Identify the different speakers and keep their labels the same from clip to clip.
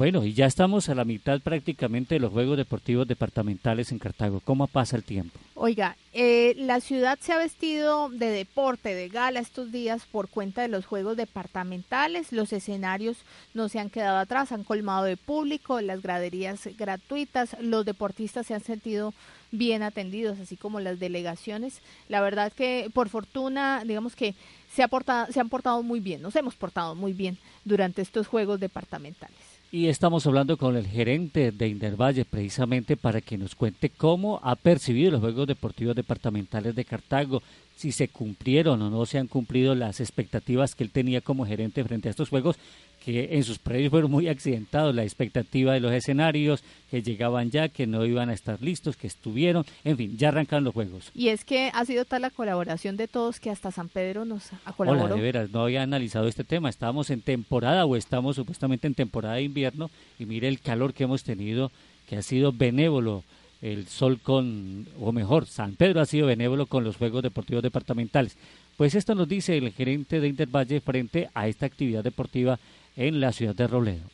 Speaker 1: Bueno, y ya estamos a la mitad prácticamente de los Juegos Deportivos Departamentales en Cartago. ¿Cómo pasa el tiempo?
Speaker 2: Oiga, eh, la ciudad se ha vestido de deporte, de gala estos días por cuenta de los Juegos Departamentales. Los escenarios no se han quedado atrás, han colmado de público, las graderías gratuitas, los deportistas se han sentido bien atendidos, así como las delegaciones. La verdad que por fortuna, digamos que se, ha portado, se han portado muy bien, nos hemos portado muy bien durante estos Juegos Departamentales.
Speaker 1: Y estamos hablando con el gerente de Indervalle precisamente para que nos cuente cómo ha percibido los Juegos Deportivos Departamentales de Cartago, si se cumplieron o no se han cumplido las expectativas que él tenía como gerente frente a estos Juegos, que en sus predios fueron muy accidentados, la expectativa de los escenarios, que llegaban ya, que no iban a estar listos, que estuvieron, en fin, ya arrancan los Juegos.
Speaker 2: Y es que ha sido tal la colaboración de todos que hasta San Pedro nos ha colaborado.
Speaker 1: Hola, de veras, no había analizado este tema, estábamos en temporada o estamos supuestamente en temporada de invierno y mire el calor que hemos tenido, que ha sido benévolo el sol con, o mejor, San Pedro ha sido benévolo con los Juegos Deportivos Departamentales. Pues esto nos dice el gerente de Intervalle frente a esta actividad deportiva en la ciudad de Robledo.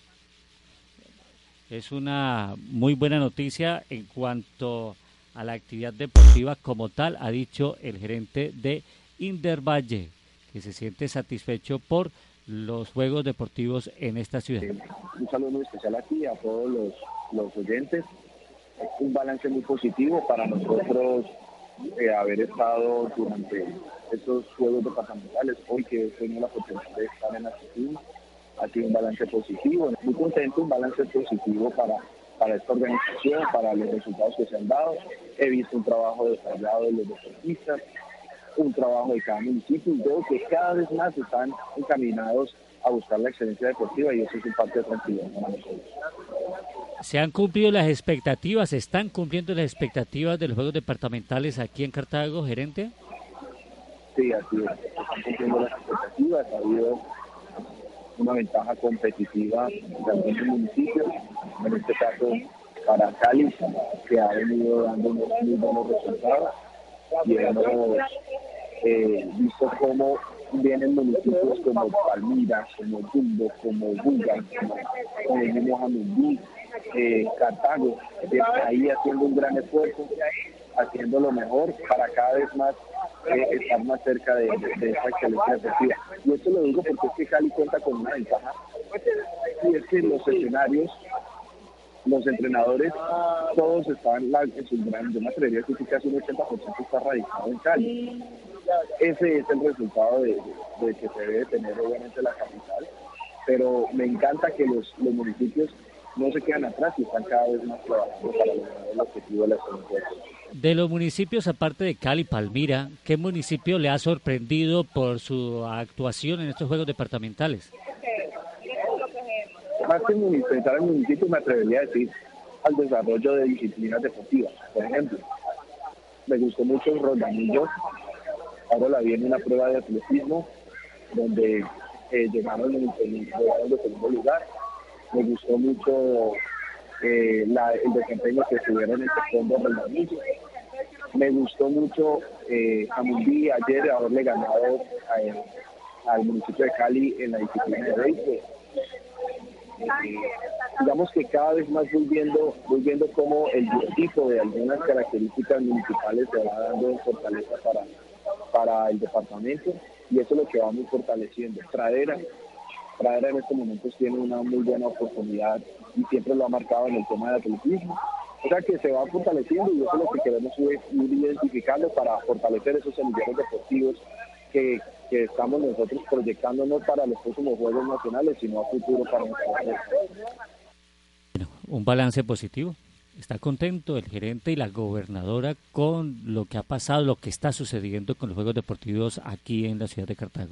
Speaker 1: Es una muy buena noticia en cuanto a la actividad deportiva como tal, ha dicho el gerente de Intervalle, que se siente satisfecho por los Juegos Deportivos en esta ciudad.
Speaker 3: Un saludo muy especial aquí a todos los, los oyentes un balance muy positivo para nosotros eh, haber estado durante estos juegos departamentales. Hoy que tengo la oportunidad de estar en la ciudad, ha sido un balance positivo. Muy contento, un balance positivo para, para esta organización, para los resultados que se han dado. He visto un trabajo detallado de los deportistas, un trabajo de cada municipio y veo que cada vez más están encaminados a buscar la excelencia deportiva y eso es un parte de tranquilidad para nosotros.
Speaker 1: ¿Se han cumplido las expectativas? ¿Se están cumpliendo las expectativas de los Juegos Departamentales aquí en Cartago, gerente?
Speaker 3: Sí, así es. Se están cumpliendo las expectativas. Ha habido una ventaja competitiva de municipios, en este caso para Cali, que ha venido dando unos muy buenos resultados. Y hemos eh, visto cómo vienen municipios como Palmira, como Jumbo, como Buga, como, el mismo Jamundí, eh, Cartago, ahí haciendo un gran esfuerzo, haciendo lo mejor para cada vez más eh, estar más cerca de, de, esa excelencia deportiva. Y esto lo digo porque es que Cali cuenta con una ventaja, y es que los escenarios, los entrenadores, todos están en su gran, yo me atrevería a decir que casi un 80% está radicado en Cali. Ese es el resultado de, de que se debe tener obviamente la capital, pero me encanta que los, los municipios no se quedan atrás y están cada vez más trabajando para lograr el objetivo de la
Speaker 1: De los municipios, aparte de Cali, Palmira, ¿qué municipio le ha sorprendido por su actuación en estos Juegos Departamentales?
Speaker 3: Más que pensar en municipio, me atrevería a decir al desarrollo de disciplinas deportivas. Por ejemplo, me gustó mucho el Rodanillo. Ahora la vi en una prueba de atletismo donde eh, llegaron, en el, segundo lugar me gustó mucho eh, el desempeño que tuvieron en el fondo del Me gustó mucho eh, Jamundí ayer haberle ganado al municipio de Cali en la disciplina de béisbol. Eh, digamos que cada vez más voy viendo, voy viendo cómo el tipo de algunas características municipales se va dando en fortaleza para, para el departamento y eso es lo que vamos fortaleciendo. Traer Pradera en estos momentos tiene una muy buena oportunidad y siempre lo ha marcado en el tema de atletismo. O sea que se va fortaleciendo y eso es lo que queremos ir, identificando para fortalecer esos semilleros deportivos que, que estamos nosotros proyectándonos para los próximos Juegos Nacionales, sino a futuro para nuestro
Speaker 1: bueno, un balance positivo. Está contento el gerente y la gobernadora con lo que ha pasado, lo que está sucediendo con los Juegos Deportivos aquí en la ciudad de Cartago.